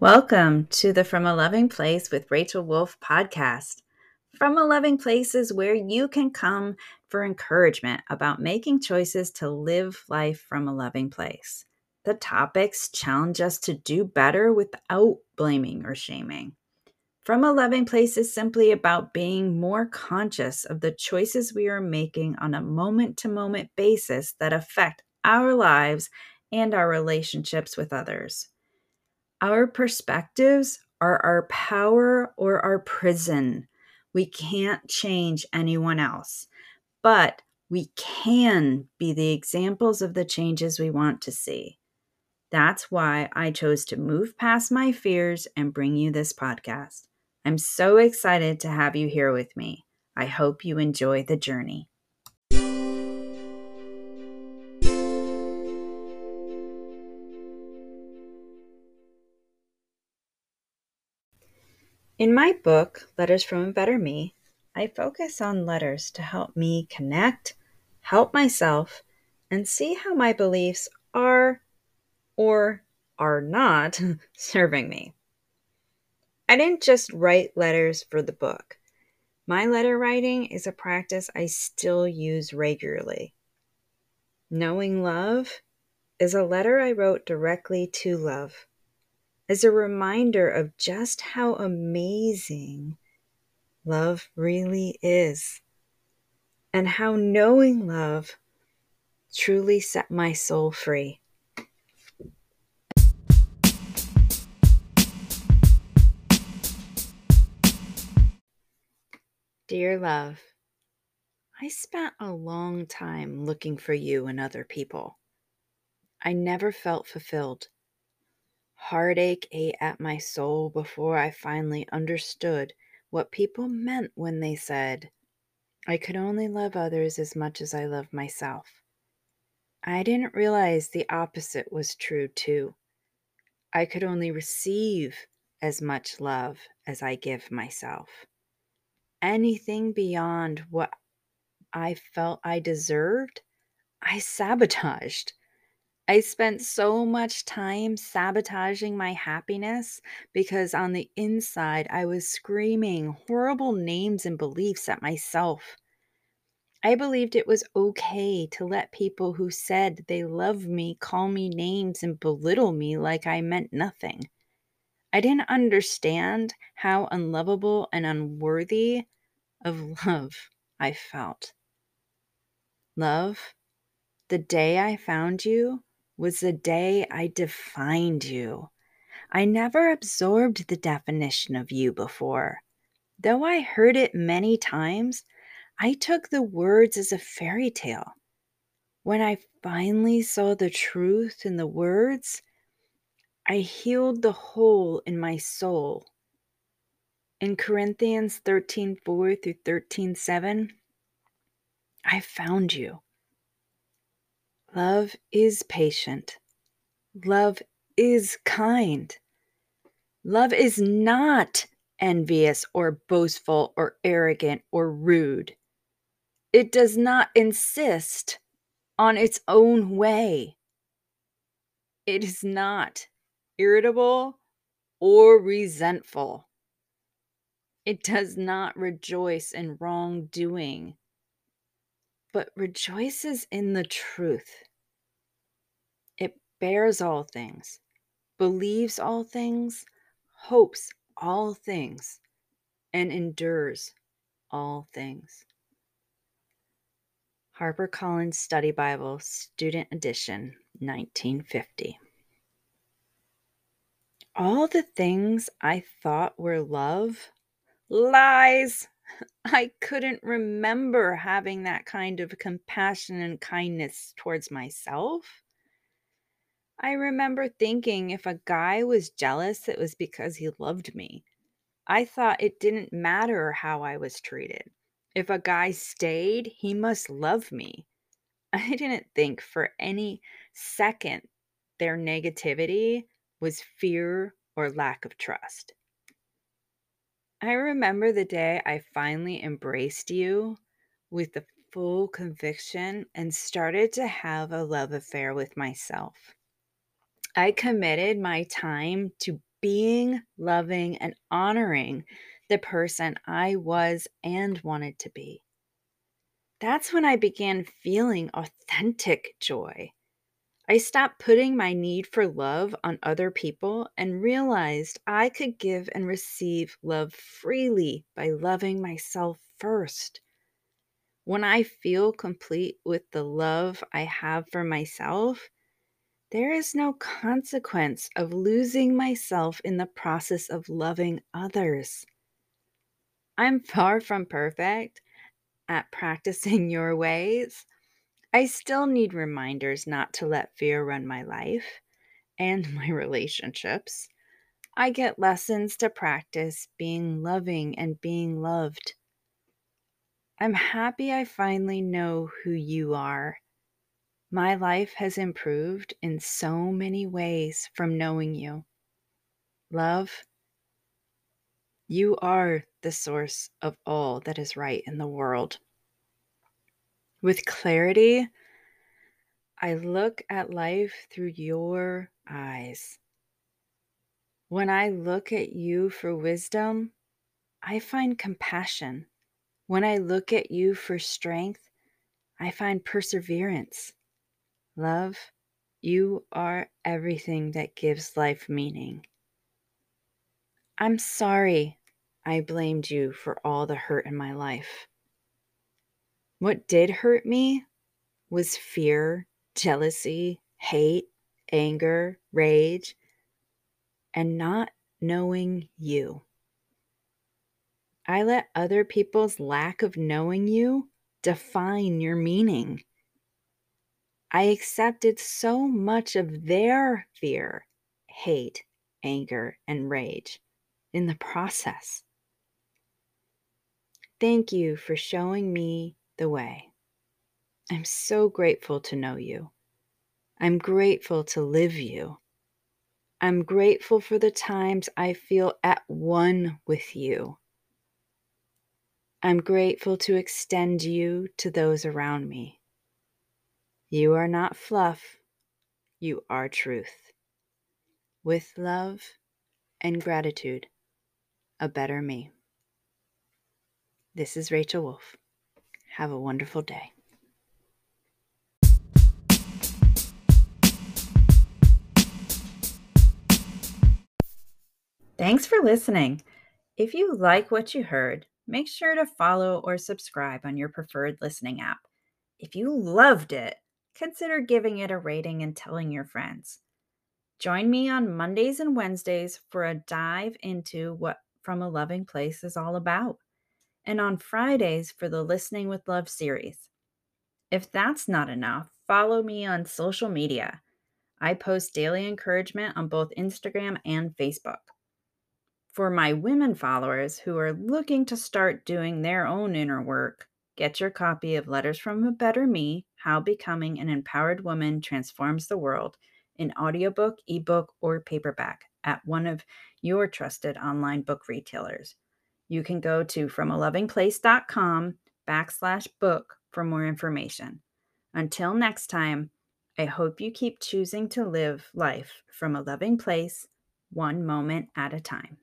Welcome to the From a Loving Place with Rachel Wolf podcast. From a Loving Place is where you can come for encouragement about making choices to live life from a loving place. The topics challenge us to do better without blaming or shaming. From a Loving Place is simply about being more conscious of the choices we are making on a moment to moment basis that affect our lives and our relationships with others. Our perspectives are our power or our prison. We can't change anyone else, but we can be the examples of the changes we want to see. That's why I chose to move past my fears and bring you this podcast. I'm so excited to have you here with me. I hope you enjoy the journey. In my book, Letters from a Better Me, I focus on letters to help me connect, help myself, and see how my beliefs are or are not serving me. I didn't just write letters for the book. My letter writing is a practice I still use regularly. Knowing Love is a letter I wrote directly to love as a reminder of just how amazing love really is, and how knowing love truly set my soul free. Dear love, I spent a long time looking for you and other people. I never felt fulfilled. Heartache ate at my soul before I finally understood what people meant when they said, I could only love others as much as I love myself. I didn't realize the opposite was true too. I could only receive as much love as I give myself. Anything beyond what I felt I deserved, I sabotaged. I spent so much time sabotaging my happiness because on the inside I was screaming horrible names and beliefs at myself. I believed it was okay to let people who said they love me call me names and belittle me like I meant nothing. I didn't understand how unlovable and unworthy of love I felt. Love, the day I found you, was the day I defined you. I never absorbed the definition of you before. Though I heard it many times, I took the words as a fairy tale. When I finally saw the truth in the words, I healed the hole in my soul. In Corinthians 13 4 through 13 7, I found you. Love is patient. Love is kind. Love is not envious or boastful or arrogant or rude. It does not insist on its own way. It is not irritable or resentful. It does not rejoice in wrongdoing but rejoices in the truth. It bears all things, believes all things, hopes all things, and endures all things. HarperCollins Study Bible, Student Edition, 1950. All the things I thought were love, lies. I couldn't remember having that kind of compassion and kindness towards myself. I remember thinking if a guy was jealous, it was because he loved me. I thought it didn't matter how I was treated. If a guy stayed, he must love me. I didn't think for any second their negativity was fear or lack of trust. I remember the day I finally embraced you with the full conviction and started to have a love affair with myself. I committed my time to being loving and honoring the person I was and wanted to be. That's when I began feeling authentic joy. I stopped putting my need for love on other people and realized I could give and receive love freely by loving myself first. When I feel complete with the love I have for myself, there is no consequence of losing myself in the process of loving others. I'm far from perfect at practicing your ways. I still need reminders not to let fear run my life and my relationships. I get lessons to practice being loving and being loved. I'm happy I finally know who you are. My life has improved in so many ways from knowing you. Love, you are the source of all that is right in the world. With clarity, I look at life through your eyes. When I look at you for wisdom, I find compassion. When I look at you for strength, I find perseverance. Love, you are everything that gives life meaning. I'm sorry I blamed you for all the hurt in my life. What did hurt me was fear, jealousy, hate, anger, rage, and not knowing you. I let other people's lack of knowing you define your meaning. I accepted so much of their fear, hate, anger, and rage in the process. Thank you for showing me the way. I'm so grateful to know you. I'm grateful to live you. I'm grateful for the times I feel at one with you. I'm grateful to extend you to those around me. You are not fluff, you are truth. With love and gratitude, a better me. This is Rachel Wolf. Have a wonderful day. Thanks for listening. If you like what you heard, make sure to follow or subscribe on your preferred listening app. If you loved it, consider giving it a rating and telling your friends. Join me on Mondays and Wednesdays for a dive into what From a Loving Place is all about, and on Fridays for the Listening with Love series. If that's not enough, follow me on social media. I post daily encouragement on both Instagram and Facebook. For my women followers who are looking to start doing their own inner work, get your copy of Letters from a Better Me How Becoming an Empowered Woman Transforms the World in audiobook, ebook, or paperback at one of your trusted online book retailers. You can go to FromALovingPlace.com backslash book for more information. Until next time, I hope you keep choosing to live life from a loving place, one moment at a time.